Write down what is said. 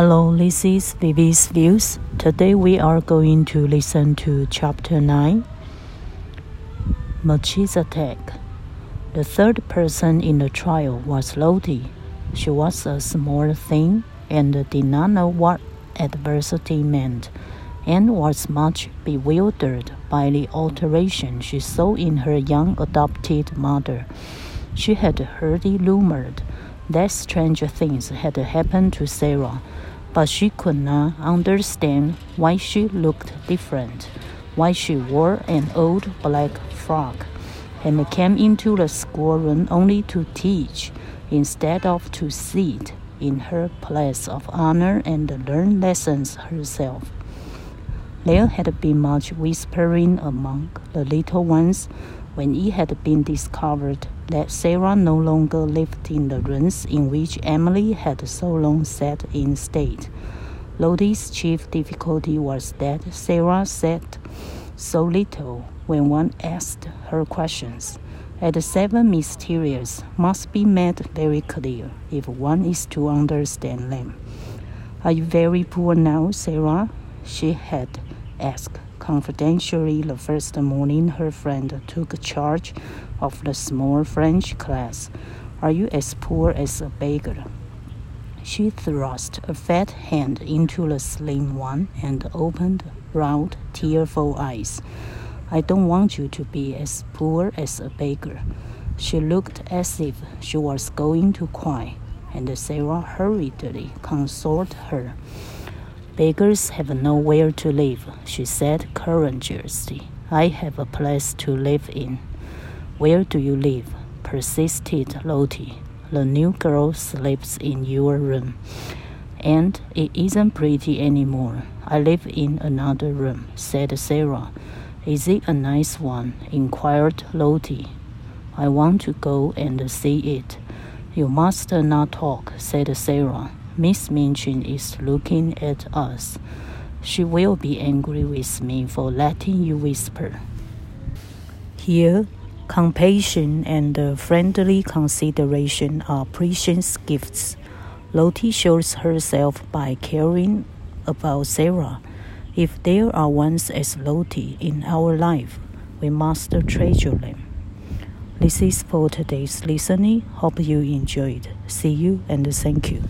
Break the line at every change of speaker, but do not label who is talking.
Hello, this is Vivi's Views. Today we are going to listen to chapter 9 Melchizedek. The third person in the trial was Lottie. She was a small thing and did not know what adversity meant, and was much bewildered by the alteration she saw in her young adopted mother. She had heard it rumored that strange things had happened to Sarah, but she could not understand why she looked different, why she wore an old black frock, and came into the schoolroom only to teach instead of to sit in her place of honor and learn lessons herself. There had been much whispering among the little ones when it had been discovered that Sarah no longer lived in the rooms in which Emily had so long sat in state. Lottie's chief difficulty was that Sarah said so little when one asked her questions. The seven mysterious must be made very clear if one is to understand them. Are you very poor now, Sarah? She had asked confidentially the first morning her friend took charge of the small French class. Are you as poor as a beggar? She thrust a fat hand into the slim one and opened round, tearful eyes. I don't want you to be as poor as a beggar. She looked as if she was going to cry, and Sarah hurriedly consoled her. Beggars have nowhere to live, she said courageously. I have a place to live in. Where do you live? persisted Lottie. The new girl sleeps in your room. And it isn't pretty anymore. I live in another room, said Sarah. Is it a nice one? inquired Lottie. I want to go and see it. You must not talk, said Sarah. Miss Minchin is looking at us. She will be angry with me for letting you whisper. Here, Compassion and friendly consideration are precious gifts. Lottie shows herself by caring about Sarah. If there are ones as Lottie in our life, we must treasure them. This is for today's listening. Hope you enjoyed. See you and thank you.